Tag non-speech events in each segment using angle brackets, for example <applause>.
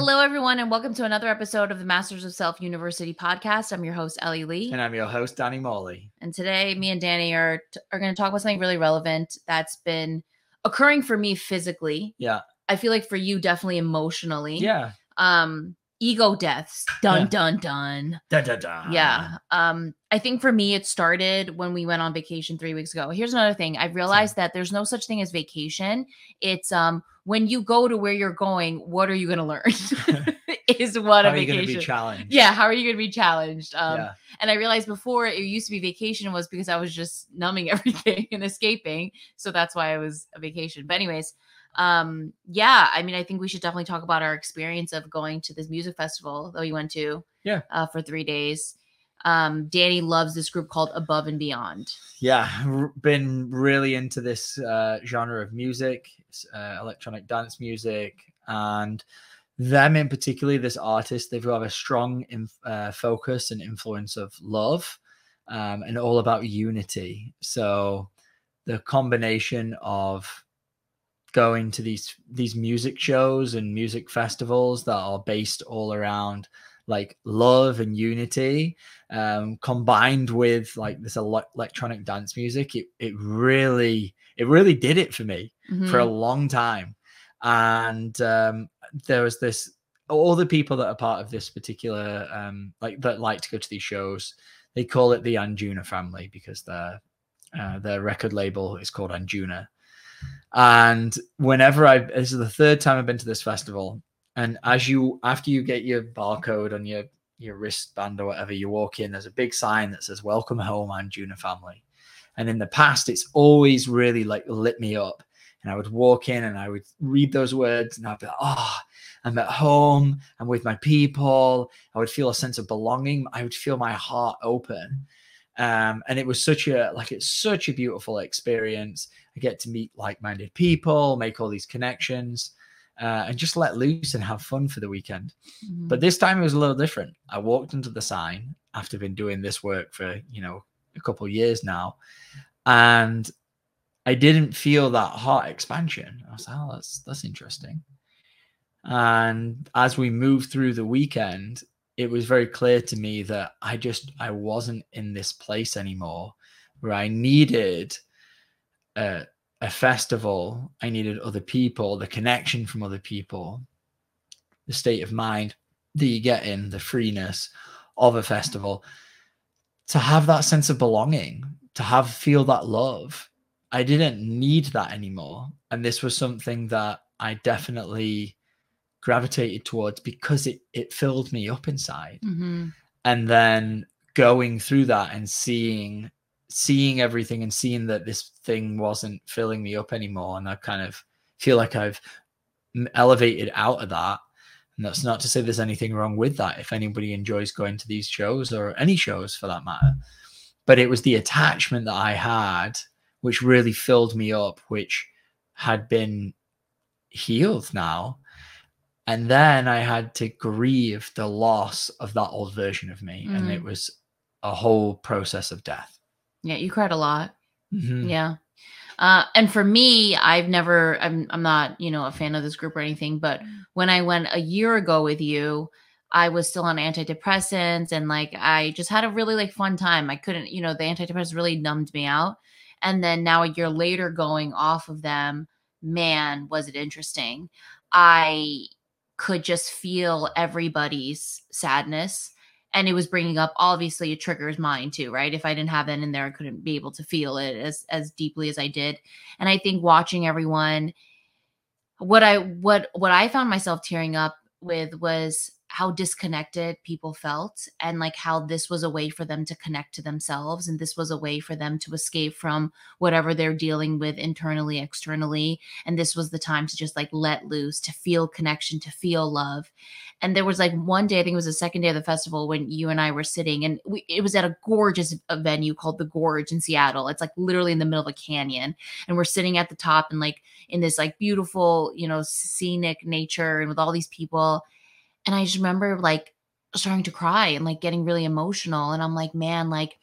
Hello, everyone, and welcome to another episode of the Masters of Self University podcast. I'm your host, Ellie Lee. And I'm your host, Danny Morley. And today, me and Danny are, are going to talk about something really relevant that's been occurring for me physically. Yeah. I feel like for you, definitely emotionally. Yeah. Um, ego deaths. Dun, Yeah. dun, dun. Da, da, da. Yeah. Um, I think for me, it started when we went on vacation three weeks ago. Here's another thing. I've realized that there's no such thing as vacation. It's um when you go to where you're going, what are you gonna learn? <laughs> <laughs> is what How a are you going to vacation. be challenged? yeah, how are you gonna be challenged? Um yeah. and I realized before it used to be vacation was because I was just numbing <laughs> everything and escaping. So that's why it was a vacation. But anyways, um yeah, I mean I think we should definitely talk about our experience of going to this music festival that we went to Yeah. uh, for 3 days. Um Danny loves this group called Above and Beyond. Yeah. Been really into this uh, genre of music, uh, electronic dance music, and them in particularly, this artist, they've got a strong inf- uh, focus and influence of love um, and all about unity. So the combination of going to these these music shows and music festivals that are based all around like love and unity um combined with like this ele- electronic dance music it, it really it really did it for me for a long time. And um there was this all the people that are part of this particular um like that like to go to these shows they call it the anjuna family because their uh, their record label is called anjuna and whenever i this is the third time i've been to this festival. And as you after you get your barcode on your your wristband or whatever you walk in there's a big sign that says welcome home anjuna family. And in the past it's always really like lit me up. And i would walk in and i would read those words and i'd be like oh i'm at home i'm with my people. I would feel a sense of belonging. I would feel my heart open um, and it was such a like it's such a beautiful experience i get to meet like-minded people make all these connections uh, and just let loose and have fun for the weekend Mhm. but this time it was a little different. I walked into the sign after been doing this work for, you know, a couple of years now. And I didn't feel that heart expansion. I was like, oh, that's that's interesting. And as we moved through the weekend, it was very clear to me that I just I wasn't in this place anymore where I needed a, a festival, I needed other people, the connection from other people, the state of mind that you get in the freeness of a festival. To have that sense of belonging to have feel that love i didn't need that anymore. And this was something that i definitely gravitated towards because it it filled me up inside. Mhm. and then going through that and seeing seeing everything and seeing that this thing wasn't filling me up anymore. And i kind of feel like i've elevated out of that. And that's not to say there's anything wrong with that if anybody enjoys going to these shows or any shows for that matter. But it was the attachment that i had which really filled me up which had been healed now and then i had to grieve the loss of that old version of me and it was a whole process of death Yeah, you cried a lot. Mhm. Yeah. Uh, and for me, I've never, I'm, I'm not, you know, a fan of this group or anything, but when I went a year ago with you, I was still on antidepressants and like I just had a really like fun time. I couldn't, you know, the antidepressants really numbed me out. And then now a year later going off of them, man, was it interesting. I could just feel everybody's sadness. And it was bringing up obviously it triggers mine too right? If i didn't have that in there i couldn't be able to feel it as as deeply as i did. And i think watching everyone what i what what i found myself tearing up with was how disconnected people felt and like how this was a way for them to connect to themselves and this was a way for them to escape from whatever they're dealing with internally externally and this was the time to just like let loose to feel connection to feel love. And there was like one day i think it was the second day of the festival when you and i were sitting and we, it was at a gorgeous venue called the gorge in seattle. It's like literally in the middle of a canyon. And we're sitting at the top and like in this like beautiful you know scenic nature and with all these people and I just remember like starting to cry and like getting really emotional. And I'm like, man, like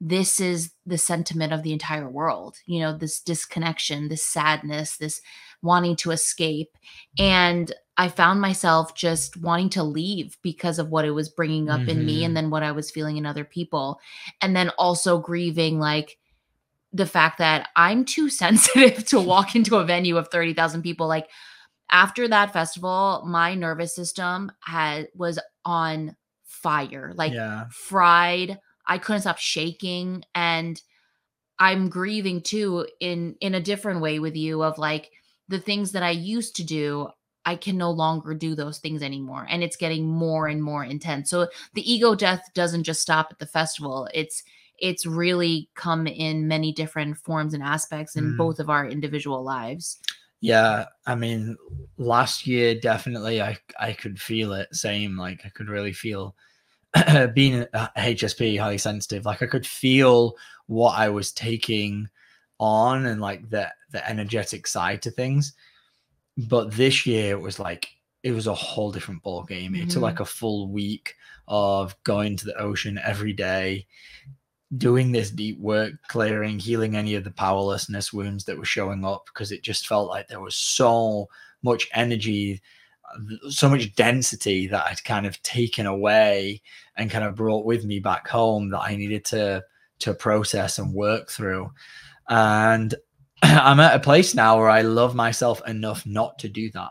this is the sentiment of the entire world, you know, this disconnection, this sadness, this wanting to escape. And I found myself just wanting to leave because of what it was bringing up mm-hmm. in me and mm-hmm. then what I was feeling in other people. And then also grieving like, the fact that I'm too <laughs> sensitive to walk into a venue of 30,000 people. Like, after that festival, my nervous system had was on fire, like yeah. fried. I couldn't stop shaking and I'm grieving too in in a different way with you of like the things that I used to do, I can no longer do those things anymore and it's getting more and more intense. So the ego death doesn't just stop at the festival. It's it's really come in many different forms and aspects in mm. both of our individual lives. Yeah, I mean, last year definitely I I could feel it. Same, like I could really feel <clears throat> being a HSP, highly sensitive. Like I could feel what I was taking on and like the the energetic side to things. But this year it was like it was a whole different ball game. It mm-hmm. took like a full week of going to the ocean every day, doing this deep work, clearing, healing any of the powerlessness wounds that were showing up because it just felt like there was so much energy, so much density that I'd kind of taken away and kind of brought with me back home that I needed to to process and work through. And <clears throat> I'm at a place now where I love myself enough not to do that.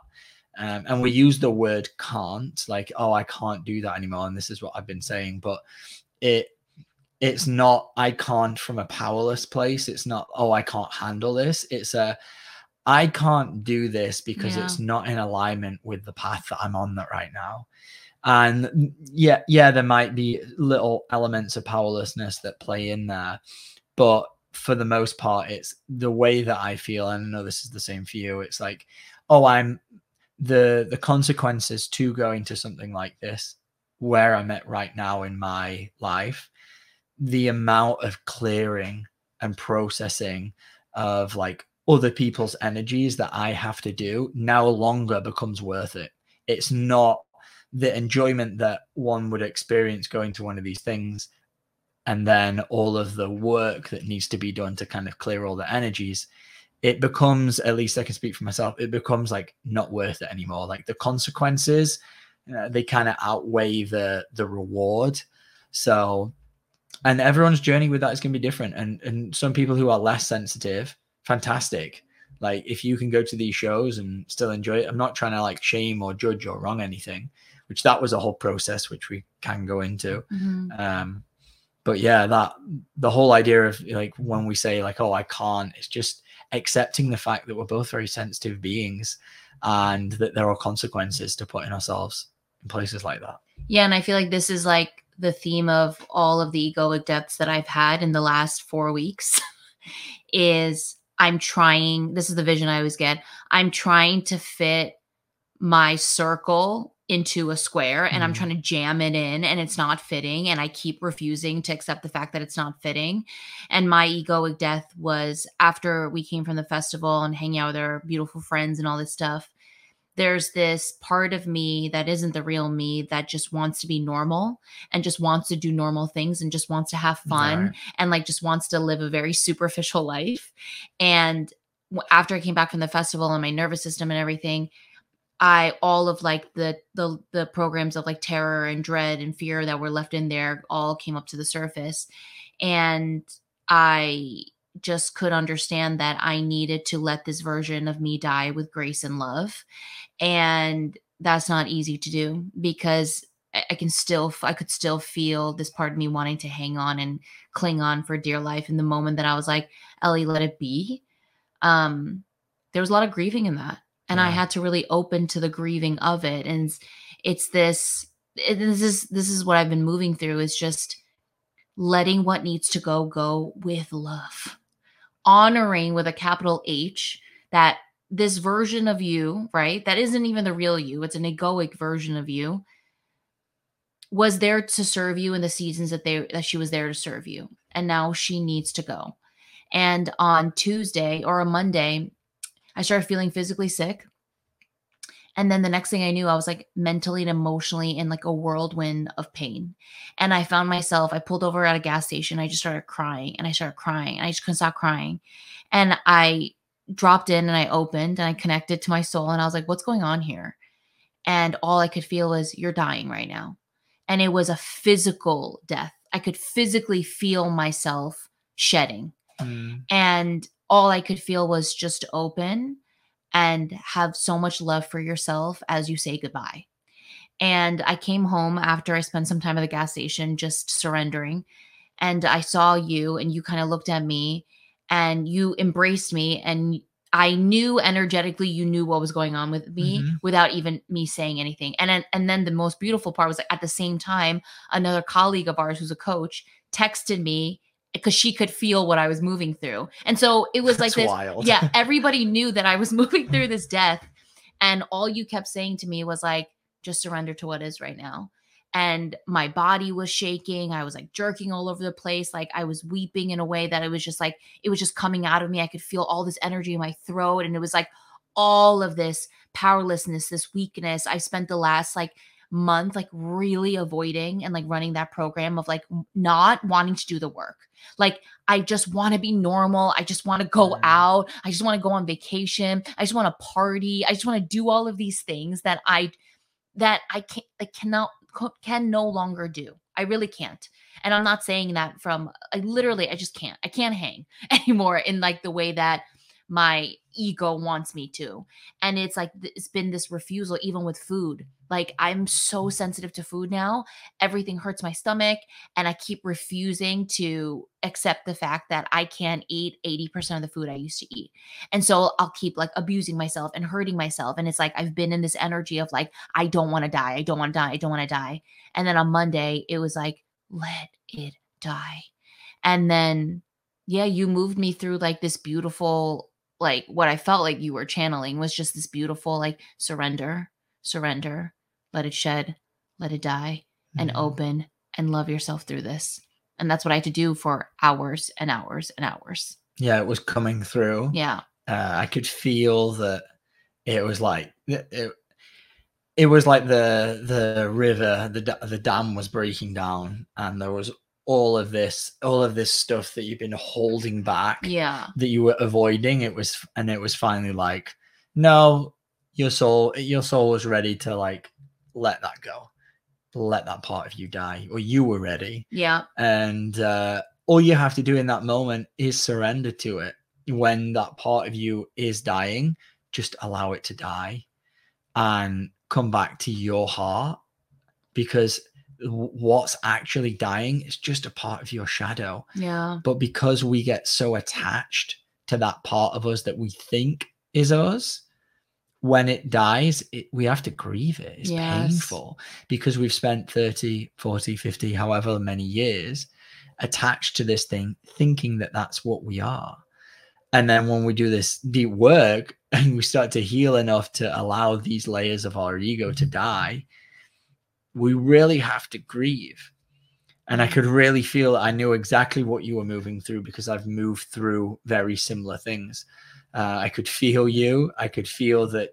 Um, and we use the word can't, like, oh, I can't do that anymore. And this is what I've been saying, but it it's not I can't from a powerless place. It's not oh I can't handle this. It's a I can't do this because yeah. it's not in alignment with the path that I'm on that right now. And mm, yeah, yeah, there might be little elements of powerlessness that play in there, but for the most part, it's the way that I feel. And I know this is the same for you. It's like, oh, I'm the the consequences to going to something like this, where I'm at right now in my life, the amount of clearing and processing of like other people's energies that I have to do no longer becomes worth it. It's not the enjoyment that one would experience going to one of these things and then all of the work that needs to be done to kind of clear all the energies. It becomes at least i can speak for myself it becomes like not worth it anymore. Like the consequences uh, they kind of outweigh the the reward. So and everyone's journey with that is going to be different and and some people who are less sensitive fantastic. Like if you can go to these shows and still enjoy it i'm not trying to like shame or judge or wrong anything which that was a whole process which we can go into. Mm-hmm. um but yeah that the whole idea of like when we say like oh i can't it's just accepting the fact that we're both very sensitive beings and that there are consequences to putting ourselves in places like that. Yeah and i feel like this is like the theme of all of the egoic deaths that I've had in the last four weeks <laughs> is I'm trying, this is the vision I always get. I'm trying to fit my circle into a square and mm. I'm trying to jam it in and it's not fitting. And I keep refusing to accept the fact that it's not fitting. And my egoic death was after we came from the festival and hanging out with our beautiful friends and all this stuff there's this part of me that isn't the real me that just wants to be normal and just wants to do normal things and just wants to have fun right. and like just wants to live a very superficial <laughs> life. And after I came back from the festival and my nervous system and everything, I all of like the the the programs of like terror and dread and fear that were left in there all came up to the surface and I just could understand that I needed to let this version of me die with grace and love. And that's not easy to do because I can still, I could still feel this part of me wanting to hang on and cling on for dear life. In the moment that I was like, Ellie, let it be. Um, there was a lot of grieving in that. And yeah. I had to really open to the grieving of it. And it's this it- this is this is what I've been moving through is just letting what needs to go go with love. Honoring with a capital H that this version of you, right? That isn't even the real you. It's an egoic version of you was there to serve you in the seasons that they that she was there to serve you. And now she needs to go. And on Tuesday or a Monday, I started feeling physically sick. And then the next thing I knew, I was like mentally and emotionally in like a whirlwind of pain. And I found myself, I pulled over at a gas station. I just started crying and I started crying and I just couldn't stop crying. And I dropped in and I opened and I connected to my soul and I was like, what's going on here? And all I could feel was, you're dying right now. And it was a physical death. I could physically feel myself shedding Mm. and all I could feel was just open and have so much love for yourself as you say goodbye. And I came home after I spent some time at the gas station just surrendering. And I saw you, and you kind of looked at me and you embraced me. And I knew energetically you knew what was going on with me Mhm. without even me saying anything. And then, and then the most beautiful part was like at the same time, another colleague of ours who's a coach texted me because she could feel what I was moving through. And so it was like That's this wild. yeah, everybody <laughs> knew that I was <laughs> moving through mm. this death. And all you kept saying to me was like, just surrender to what is right now. And my body was shaking. I was like jerking all over the place. Like I was weeping in a way that it was just like, it was just coming out of me. I could feel all this energy in my throat. And it was like all of this powerlessness, this weakness. I spent the last like month like really avoiding and like running that program of like not wanting to do the work. Like I just want to be normal. I just want to go Mm. out. I just want to go on vacation. I just want to party. I just want to do all of these things that I that I can't I cannot can no longer do. I really can't. And I'm not saying that from I literally I just can't. I can't hang <laughs> anymore in like the way that my ego wants me to. And it's like it's been this refusal even with food. Like I'm so sensitive to food now. Everything hurts my stomach and I keep refusing to accept the fact that I can't eat 80% of the food I used to eat. And so I'll keep like abusing myself and hurting myself and it's like I've been in this energy of like I don't want to die. I don't want to die. I don't want to die. And then on Monday it was like let it die. And then yeah, you moved me through like this beautiful like what I felt like you were channeling was just this beautiful like surrender, surrender, let it shed, let it die and Mhm. open and love yourself through this. And that's what I had to do for hours and hours and hours. Yeah, it was coming through. Yeah. uh, I could feel that it was like it, it, it was like the the river, the the dam was breaking down, and there was all of this, all of this stuff that you've been holding back, Yeah. that you were avoiding. It was, and it was finally like, no, your soul, your soul was ready to like let that go, let that part of you die, or you were ready Yeah. and uh, all you have to do in that moment is surrender to it when that part of you is dying just allow it to die and come back to your heart because what's actually dying is just a part of your shadow Yeah. but because we get so attached to that part of us that we think is us when it dies it, we have to grieve it it's Yes. painful because we've spent 30 40 50 however many years attached to this thing thinking that that's what we are and then when we do this deep work <laughs> and we start to heal enough to allow these layers of our ego to mm-hmm. die we really have to grieve and I could really feel I knew exactly what you were moving through because I've moved through very similar things. Uh, I could feel you. I could feel that,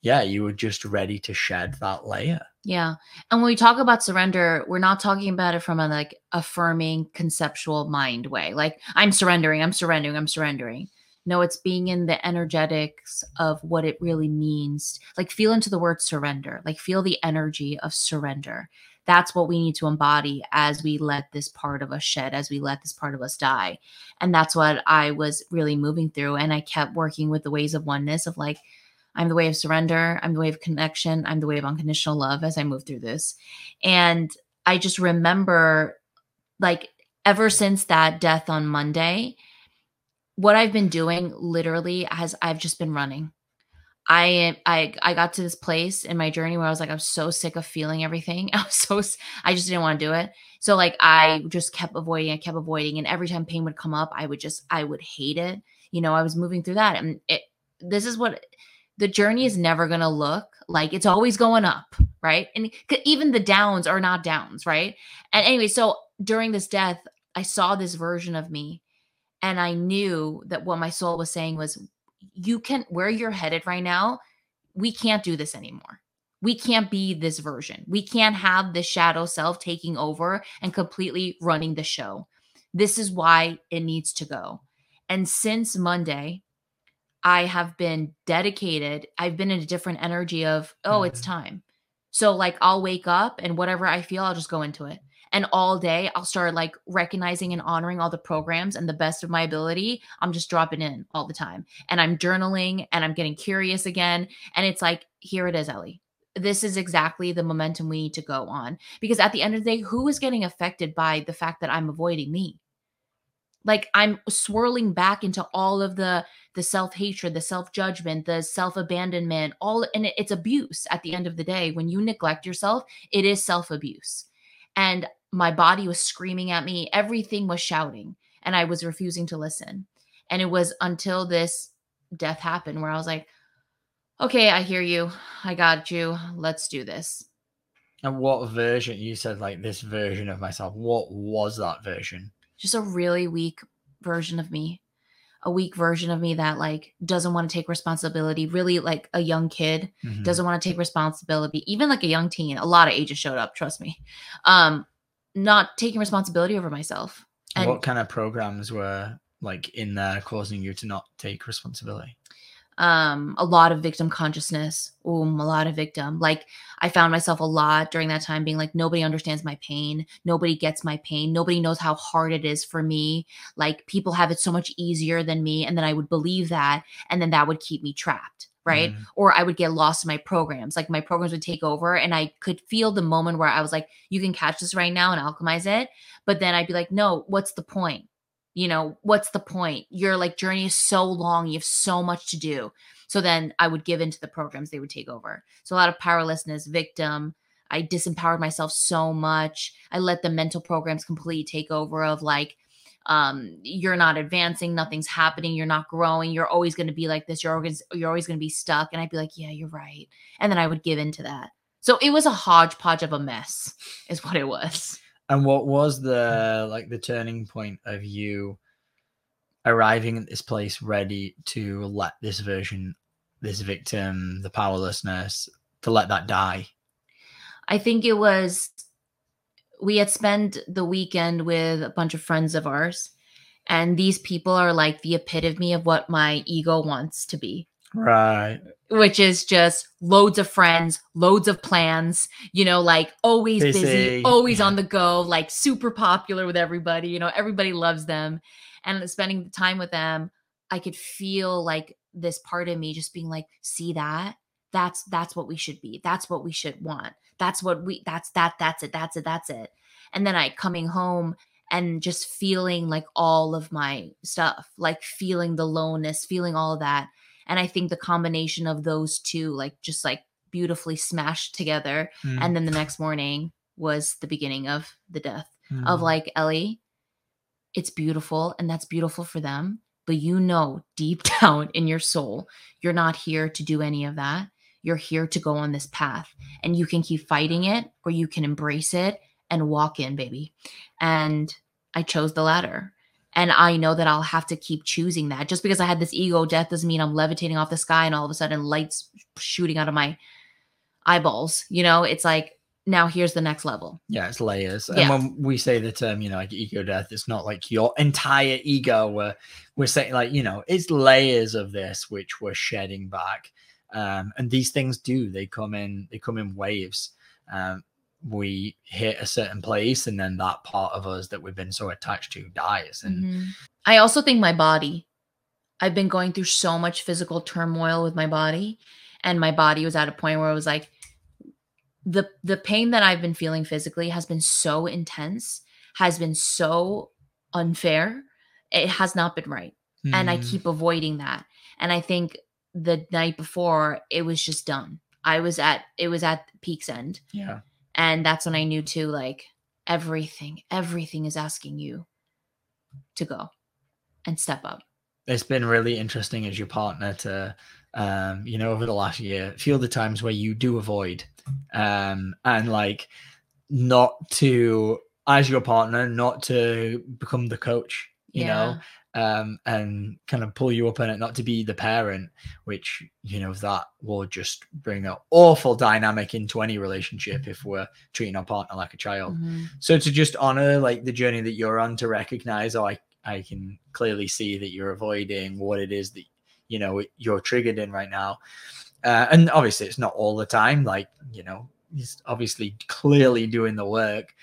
yeah, you were just ready to shed that layer. Yeah. And when we talk about surrender, we're not talking about it from a like affirming conceptual mind way. Like I'm surrendering, I'm surrendering, I'm surrendering. No, it's being in the energetics of what it really means. Like feel into the word surrender. Like feel the energy of surrender. That's what we need to embody as we let this part of us shed, as we let this part of us die. And that's what I was really moving through. And I kept working with the ways of oneness of like, I'm the way of surrender. I'm the way of connection. I'm the way of unconditional love as I move through this. And I just remember, like, ever since that death on Monday, what I've been doing literally has I've just been running. I I I got to this place in my journey where I was like, I'm so sick of feeling everything. <laughs> I was so I just didn't want to do it. So like I just kept avoiding, I kept avoiding, and every time pain would come up, I would just I would hate it. You know, I was moving through that, and it. This is what the journey is never gonna look like. It's always going up, right? And even the downs are not downs, right? And anyway, so during this death, I saw this version of me, and I knew that what my soul was saying was you can where you're headed right now we can't do this anymore. We can't be this version. We can't have the shadow self taking over and completely running the show. This is why it needs to go. And since monday i have been dedicated i've been in a different energy of oh mm-hmm. it's time. So like i'll wake up and whatever i feel i'll just go into it and all day I'll start like recognizing and honoring all the programs and the best of my ability. I'm just dropping in all the time. And I'm journaling and I'm getting curious again. And it's like, here it is, Ellie. This is exactly the momentum we need to go on. Because at the end of the day, who is getting affected by the fact that I'm avoiding me? Like I'm swirling back into all of the the self-hatred, the self-judgment, the self-abandonment, all and it, it's abuse at the end of the day. When you neglect yourself, it is self-abuse. And my body was screaming at me everything was shouting and i was refusing to listen. And it was until this death happened where i was like okay i hear you. I got you. Let's do this. And what version you said like this version of myself what was that version? Just a really weak version of me a weak version of me that like doesn't want to take responsibility really like a young kid mm-hmm. doesn't want to take responsibility even like a young teen a lot of ages showed up trust me. Um not taking responsibility over myself. And what kind of programs were like in there causing you to not take responsibility? Um, a lot of victim consciousness. Um, a lot of victim. Like I found myself a lot during that time being like, nobody understands my pain. Nobody gets my pain. Nobody knows how hard it is for me. Like people have it so much easier than me. And then I would believe that. And then that would keep me trapped right? Mm. Or I would get lost in my programs. Like my programs would take over and I could feel the moment where I was like, you can catch this right now and alchemize it. But then I'd be like, no, what's the point? You know, what's the point? Your like journey is so long, you have so much to do. So then I would give into the programs they would take over. So a lot of powerlessness, victim. I disempowered myself so much. I let the mental programs completely take over of like, um, you're not advancing, nothing's happening, you're not growing, you're always going to be like this, you're always you're always going to be stuck. And I'd be like, yeah, you're right, and then I would give into that. So it was a hodgepodge of a mess, is what it was. And what was the like the turning point of you arriving at this place ready to let this version, this victim, the powerlessness, to let that die? I think it was we had spent the weekend with a bunch of friends of ours and these people are like the epitome of what my ego wants to be. Right. Which is just loads of friends loads of plans you know like always busy, busy always yeah. on the go like super popular with everybody you know everybody loves them. And spending time with them i could feel like this part of me just being like see that that's that's what we should be. That's what we should want. That's what we that's that that's it that's it that's it. And then i coming home and just feeling like all of my stuff like feeling the lowness feeling all of that. And i think the combination of those two like just like beautifully smashed together. Mm. and then the next morning was the beginning of the death mm. of like ellie. It's beautiful and that's beautiful for them. But you know deep <laughs> down in your soul you're not here to do any of that you're here to go on this path and you can keep fighting it or you can embrace it and walk in, baby. And I chose the latter. And I know that I'll have to keep choosing that. Just because I had this ego death doesn't mean I'm levitating off the sky and all of a sudden lights shooting out of my eyeballs. You know, it's like now here's the next level. Yeah, it's layers. Yeah. And when we say the term, you know, like ego death, it's not like your entire ego. We're we're saying like, you know, it's layers of this which we're shedding back um, and these things do they come in they come in waves um, we hit a certain place and then that part of us that we've been so attached to dies and mm-hmm. i also think my body i've been going through so much physical turmoil with my body and my body was at a point where it was like the the pain that i've been feeling physically has been so intense has been so unfair it has not been right mm. and i mm. keep avoiding that and i think the night before it was just done. I was at it was at peak's end. Yeah. and that's when i knew too like everything everything is asking you to go and step up. It's been really interesting as your partner to, um, you know, over the last year, feel the times where you do avoid, um, and like not to, as your partner, not to become the coach, you know, um, and kind of pull you up on it, not to be the parent, which you know that will just bring an awful dynamic into any relationship if we're treating our partner like a child. Mhm. So to just honor like the journey that you're on, to recognize, oh, I I can clearly see that you're avoiding what it is that you know you're triggered in right now, uh, and obviously it's not all the time. Like you know, he's obviously clearly doing the work.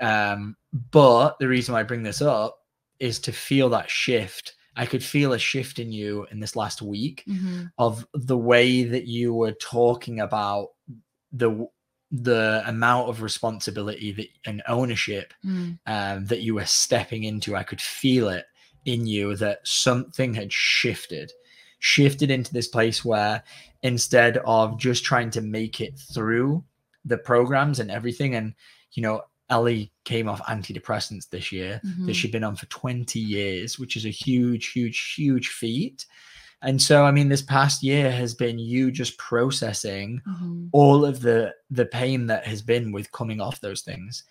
Um, but the reason why I bring this up is to feel that shift. I could feel a shift in you in this last week Mhm. of the way that you were talking about the the amount of responsibility that and ownership Mm. um, that you were stepping into. I could feel it in you that something had shifted, shifted into this place where instead of just trying to make it through the programs and everything, and you know, Ellie came off antidepressants this year Mhm. that she'd been on for 20 years, which is a huge, huge, huge feat. And so, I mean, this past year has been you just processing Mhm. all of the the pain that has been with coming off those things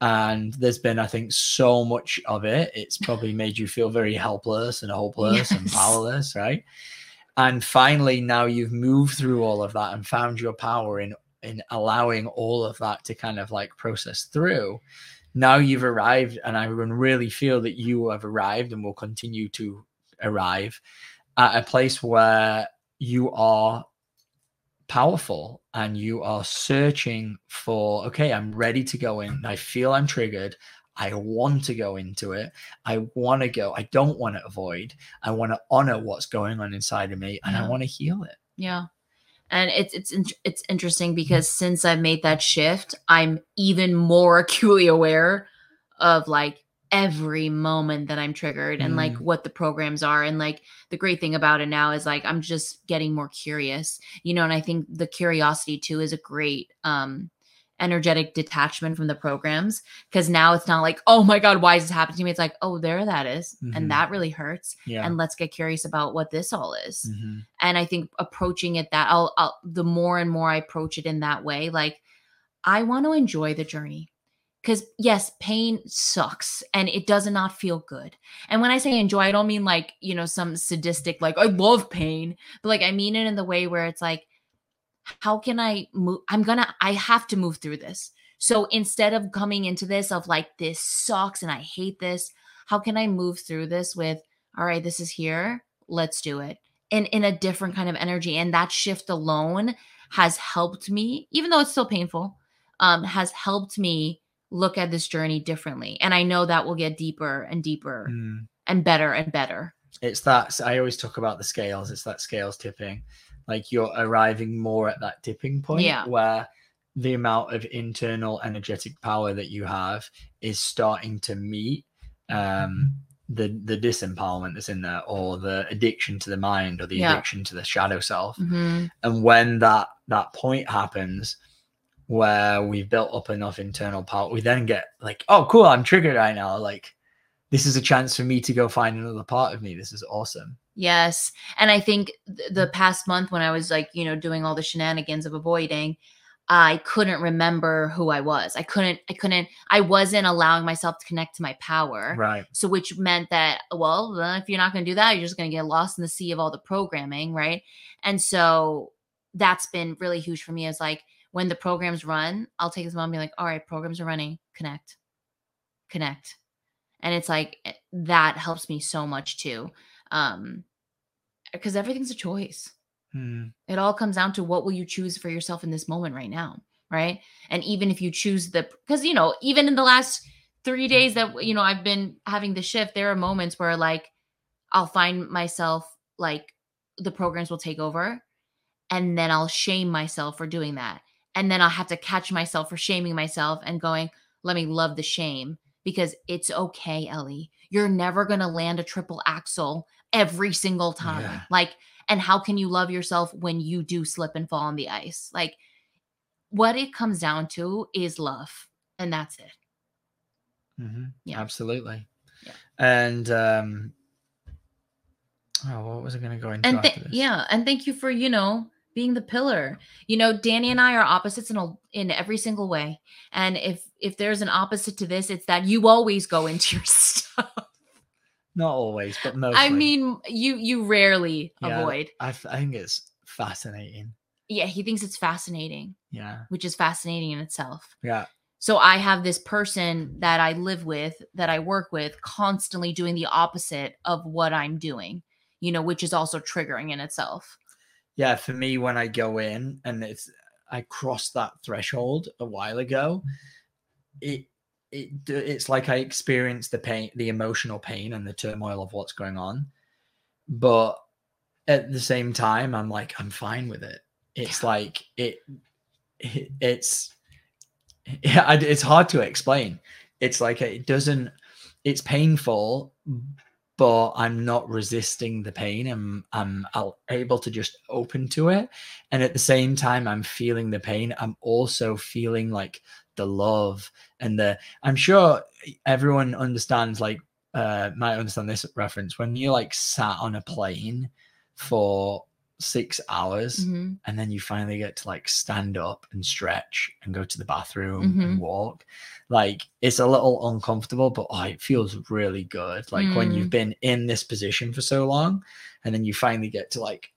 and there's been i think so much of it it's probably <laughs> made you feel very helpless and hopeless and powerless right and finally now you've moved through all of that and found your power in in allowing all of that to kind of like process through now you've arrived and i can really feel that you have arrived and will continue to arrive at a place where you are powerful and you are searching for okay i'm ready to go in. I feel i'm triggered. I want to go into it. I want to go. I don't want to avoid. I want to honor what's going on inside of me and i want to heal it. Yeah. And it's it's it's interesting because since I've made that shift, I'm even more <laughs> acutely aware of like every moment that I'm triggered and like Mm. what the programs are and like the great thing about it now is like I'm just getting more curious. You know, and I think the curiosity too is a great um energetic detachment from the programs because now it's not like, "Oh my god, why is this happening to me?" It's like, "Oh, there that is." Mhm. And that really hurts yeah and let's get curious about what this all is Mhm. and i think approaching it that I'll, I'll the more and more i approach it in that way like i want to enjoy the journey because yes pain sucks and it does not feel good and when i say enjoy i don't mean like you know some sadistic like i love pain but like i mean it in the way where it's like how can i move i'm gonna i have to move through this. So instead of coming into this of like this sucks and i hate this how can i move through this with all right this is here let's do it in in a different kind of energy and that shift alone has helped me even though it's still painful um has helped me look at this journey differently and i know that will get deeper and deeper Mm. and better and better. It's that i always talk about the scales it's that scales tipping like you're arriving more at that tipping point Yeah. where the amount of internal energetic power that you have is starting to meet um the the disempowerment that's in there or the addiction to the mind or the Yeah. addiction to the shadow self Mhm. and when that that point happens where we've built up enough internal power we then get like oh cool i'm triggered right now like this is a chance for me to go find another part of me this is awesome Yes. And I think th- the past month when I was like, you know, doing all the shenanigans of avoiding, I couldn't remember who I was. I couldn't, I couldn't, I wasn't allowing myself to connect to my power. right So, which meant that, well, if you're not going to do that, you're just going to get lost in the sea of all the programming. Right. And so that's been really huge for me is like when the programs run, I'll take this moment and be like, all right, programs are running, connect, connect. And it's like eh, that helps me so much too. Um, because everything's a choice Hmm. it all comes down to what will you choose for yourself in this moment right now right and even if you choose the because you know even in the last three days that you know i've been having the shift there are moments where like i'll find myself like the programs will take over and then i'll shame myself for doing that and then i'll have to catch myself for shaming myself and going let me love the shame because it's okay, Ellie. You're never going to land a triple axel every single time. Yeah. Like, and how can you love yourself when you do slip and fall on the ice? Like, what it comes down to is love, and that's it. Mhm. Yeah. Absolutely. Yeah. And um oh, what was I going to go into And after th- this? yeah, and thank you for you know being the pillar. You know, Danny and I are opposites in a, in every single way. And if if there's an opposite to this, it's that you always go into your <laughs> stuff. Not always, but mostly. I mean, you you rarely Yeah. avoid. I, I think it's fascinating. Yeah, he thinks it's fascinating, Yeah. which is fascinating in itself. Yeah. So I have this person that I live with, that I work with, constantly doing the opposite of what I'm doing. You know, which is also triggering in itself. Yeah. For me, when I go in and it's, I crossed that threshold a while ago, it, it, it's like I experience the pain, the emotional pain and the turmoil of what's going on. But at the same time, I'm like, I'm fine with it. It's like, it, it it's, yeah, it's hard to explain. It's like it doesn't, it's painful, but I'm not resisting the pain. I'm I'm able to just open to it, and at the same time, I'm feeling the pain. I'm also feeling like the love and the. I'm sure everyone understands. Like, uh, might understand this reference when you like sat on a plane for six hours Mhm. and then you finally get to like stand up and stretch and go to the bathroom and walk. Like it's a little uncomfortable but oh, it feels really good. Like when Mm. you've been in this position for so long and then you finally get to like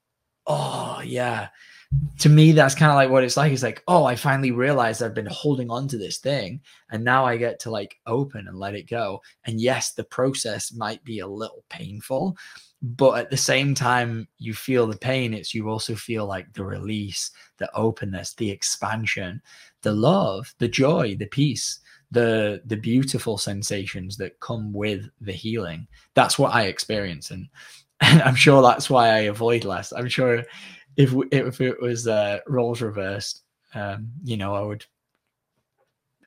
oh yeah. To me that's kind of like what it's like. It's like oh i finally realized i've been holding on to this thing and now i get to like open and let it go. And yes the process might be a little painful but at the same time you feel the pain. It's you also feel like the release the openness the expansion the love the joy the peace the the beautiful sensations that come with the healing. That's what i experience and, <laughs> and i'm sure that's why i avoid less. I'm sure if if it was uh roles reversed um you know i would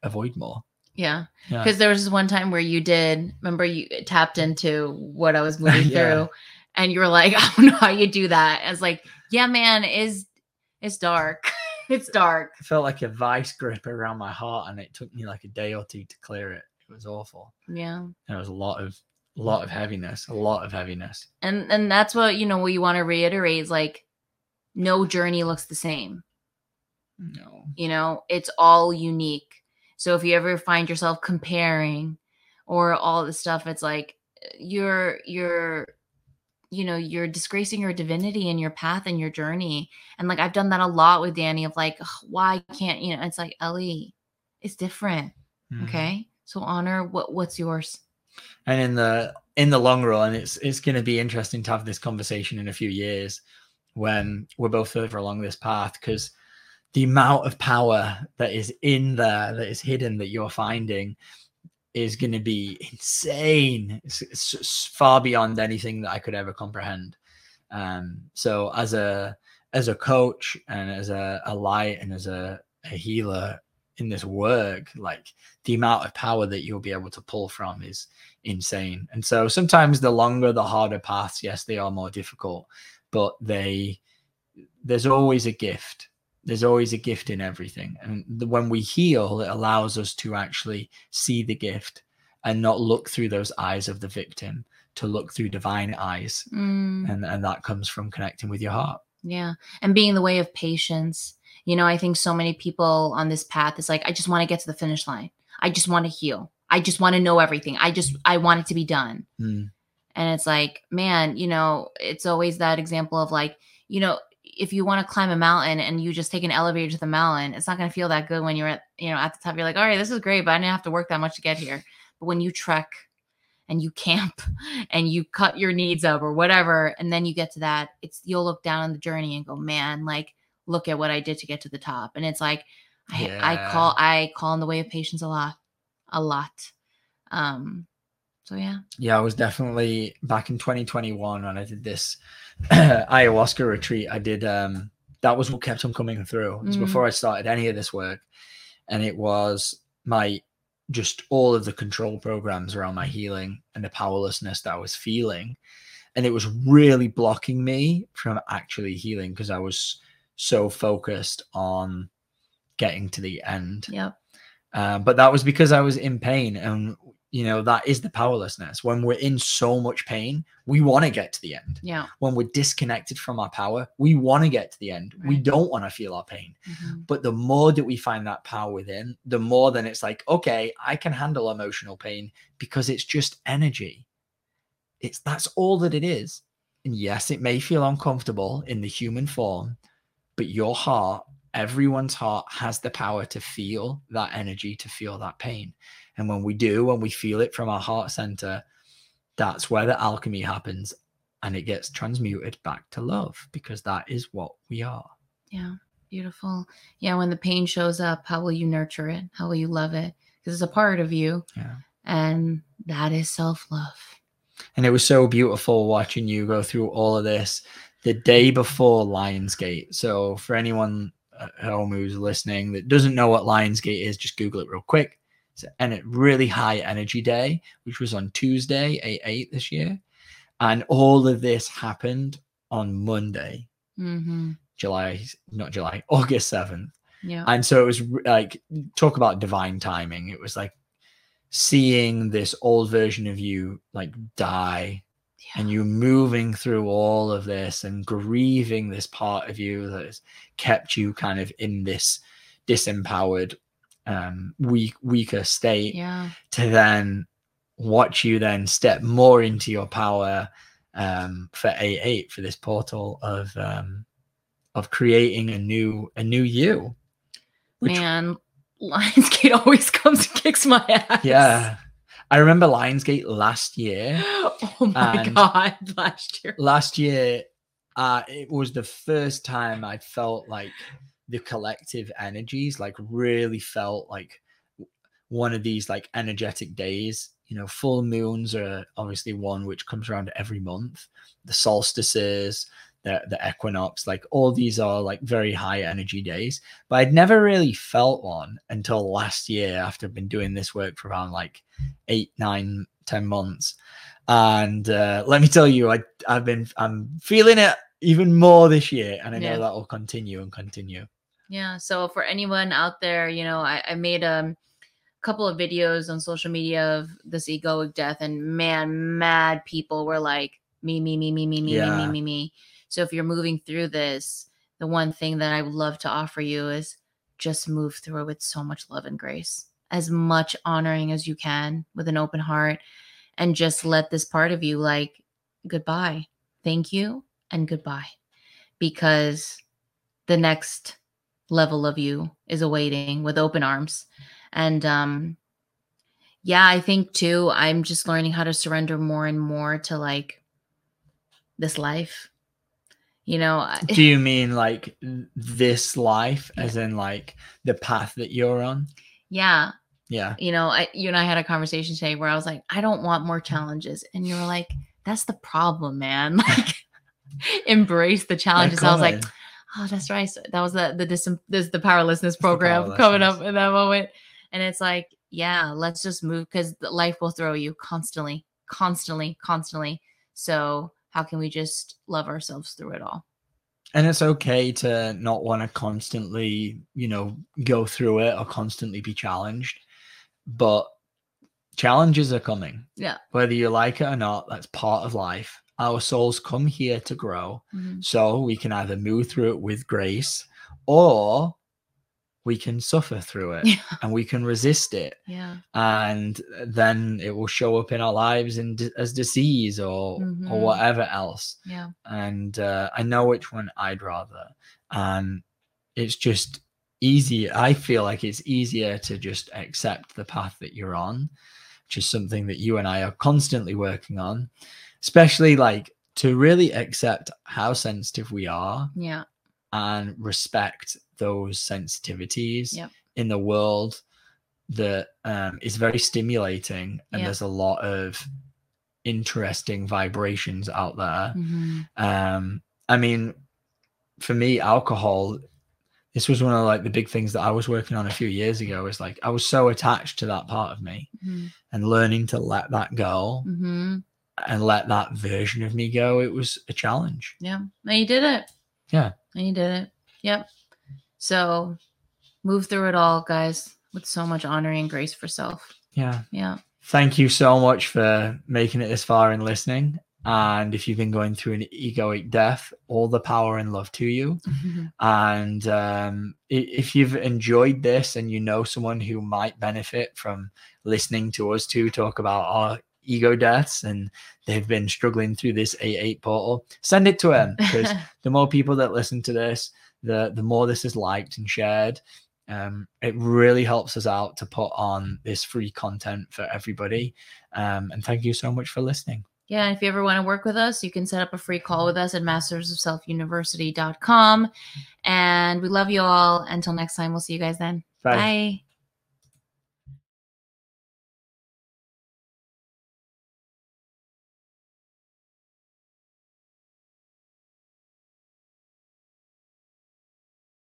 avoid more Yeah. yeah Because there was this one time where you did, remember you tapped into what I was moving <laughs> Yeah. through and you were like, <laughs> I don't know how you do that. I was like, yeah, man, is it's dark. <laughs> it's dark. I felt like a vice grip around my heart and it took me like a day or two to clear it it was awful Yeah. there was a lot of a lot of heaviness a lot of heaviness And and that's what, you know, what you want to reiterate is like no journey looks the same. no you know it's all unique so if you ever find yourself comparing or all this stuff it's like you're you're you know you're disgracing your divinity and your path and your journey. And like i've done that a lot with danny of like why can't you know it's like ellie it's different. Mhm. okay? So honor what what's yours. And in the in the long run it's it's going to be interesting to have this conversation in a few years when we're both further along this path because the amount of power that is in there that is hidden that you're finding is going to be insane it's, it's far beyond anything that i could ever comprehend um so as a as a coach and as a, a light and as a, a healer in this work like the amount of power that you'll be able to pull from is insane. And so sometimes the longer, the harder paths, yes, they are more difficult, but they there's always a gift. There's always a gift in everything. And the, when we heal, it allows us to actually see the gift and not look through those eyes of the victim, to look through divine eyes. Mm. And, and that comes from connecting with your heart. Yeah. And being the way of patience. You know, I think so many people on this path is like, I just want to get to the finish line. I just want to heal. I just want to know everything. I just, I want it to be done. Mm, And it's like, man, you know, it's always that example of like, you know, if you want to climb a mountain and you just take an elevator to the mountain, it's not going to feel that good when you're at, you know, at the top. You're like, all right, this is great, but I didn't have to work that much to get here. But when you trek and you camp <laughs> and you cut your needs up or whatever, and then you get to that, it's you'll look down on the journey and go, man, like, look at what I did to get to the top. And it's like, I, I call, I call in the way of patience a lot, a lot. Um, so yeah. yeah, I was definitely back in 2021 when I did this <clears throat> ayahuasca retreat. I did um that was what kept on coming through. It was Mm. before I started any of this work. And it was my just all of the control programs around my healing and the powerlessness that I was feeling. And it was really blocking me from actually healing because I was so focused on getting to the end. Yeah. Uh, but that was because I was in pain. And, you know, that is the powerlessness. When we're in so much pain, we want to get to the end. Yeah. When we're disconnected from our power, we want to get to the end. We don't want to feel our pain. Mhm. But the more that we find that power within, the more then it's like, okay, I can handle emotional pain because it's just energy. It's that's all that it is. And yes, it may feel uncomfortable in the human form, but your heart, everyone's heart has the power to feel that energy, to feel that pain. And when we do, when we feel it from our heart center, that's where the alchemy happens and it gets transmuted back to love because that is what we are. Yeah. Beautiful. Yeah. When the pain shows up, how will you nurture it? How will you love it? Because it's a part of you. Yeah. And that is self love. And it was so beautiful watching you go through all of this the day before Lionsgate. So, for anyone home who's listening that doesn't know what Lionsgate is, just Google it real quick. It's a really high energy day, which was on Tuesday, 8 8 this year. And all of this happened on Monday, Mm-hmm. July, not July, August 7th. Yeah. And so it was like, talk about divine timing. It was like seeing this old version of you like die yeah. and you moving through all of this and grieving this part of you that has kept you kind of in this disempowered um weak weaker state yeah. to then watch you then step more into your power um for a8 for this portal of um of creating a new a new you which- Man, <laughs> Lionsgate always comes and kicks my ass. yeah i remember lionsgate last year <gasps> Oh my God. Last year. last year uh it was the first time i felt like the collective energies like really felt like one of these like energetic days you know full moons are obviously one which comes around every month the solstices the, the equinox like all these are like very high energy days but i'd never really felt one until last year after i've been doing this work for around like eight nine ten months and uh, let me tell you, I I've been I'm feeling it even more this year, and I know Yeah. that will continue and continue. Yeah. So for anyone out there, you know, I, I made um, a couple of videos on social media of this egoic death, and man, mad people were like, me, me, me, me, me, me, me, me, me, me. So if you're moving through this, the one thing that I would love to offer you is just move through it with so much love and grace, as much honoring as you can with an open heart, and just let this part of you like, goodbye, thank you, and goodbye. Because the next level of you is awaiting with open arms. And um yeah, I think too I'm just learning how to surrender more and more to like this life. You know, <laughs> Do you mean like this life, as in like the path that you're on? yeah, Yeah, you know, I you and I had a conversation today where I was like, I don't want more mm-hmm. challenges. And you were like, that's the problem, man. <laughs> Like embrace the challenges. I was like, oh, that's right. So that was the the dis- this the powerlessness program coming up in that moment, and it's like, yeah, let's just move because life will throw you constantly, constantly, constantly. So how can we just love ourselves through it all? and it's okay to not want to constantly, you know, go through it or constantly be challenged, but challenges are coming. Yeah. whether you like it or not, that's part of life. Our souls come here to grow. Mhm. So we can either move through it with grace or we can suffer through it Yeah. and we can resist it. Yeah. And then it will show up in our lives in, as disease or, Mhm. or whatever else. Yeah. And uh, I know which one I'd rather. And it's just easy. I feel like it's easier to just accept the path that you're on, which is something that you and I are constantly working on, especially like to really accept how sensitive we are Yeah. and respect those sensitivities Yep. in the world that um, is very stimulating and Yeah. there's a lot of interesting vibrations out there Mhm. um i mean for me alcohol this was one of like the big things that I was working on a few years ago. Was like I was so attached to that part of me, Mhm. and learning to let that go Mhm. and let that version of me go. It was a challenge. Yeah. And you did it. Yeah. And you did it. Yep. So move through it all, guys, with so much honor and grace for self. Yeah. Yeah. Thank you so much for making it this far and listening. And if you've been going through an egoic death, all the power and love to you. <laughs> And um, if you've enjoyed this and you know someone who might benefit from listening to us two talk about our ego deaths and they've been struggling through this 8-8 portal, send it to them because <laughs> the more people that listen to this, the the more this is liked and shared. Um, it really helps us out to put on this free content for everybody. Um, and thank you so much for listening. Yeah, and if you ever want to work with us, you can set up a free call with us at mastersofselfuniversity.com. And we love you all. Until next time, we'll see you guys then. Bye. Bye.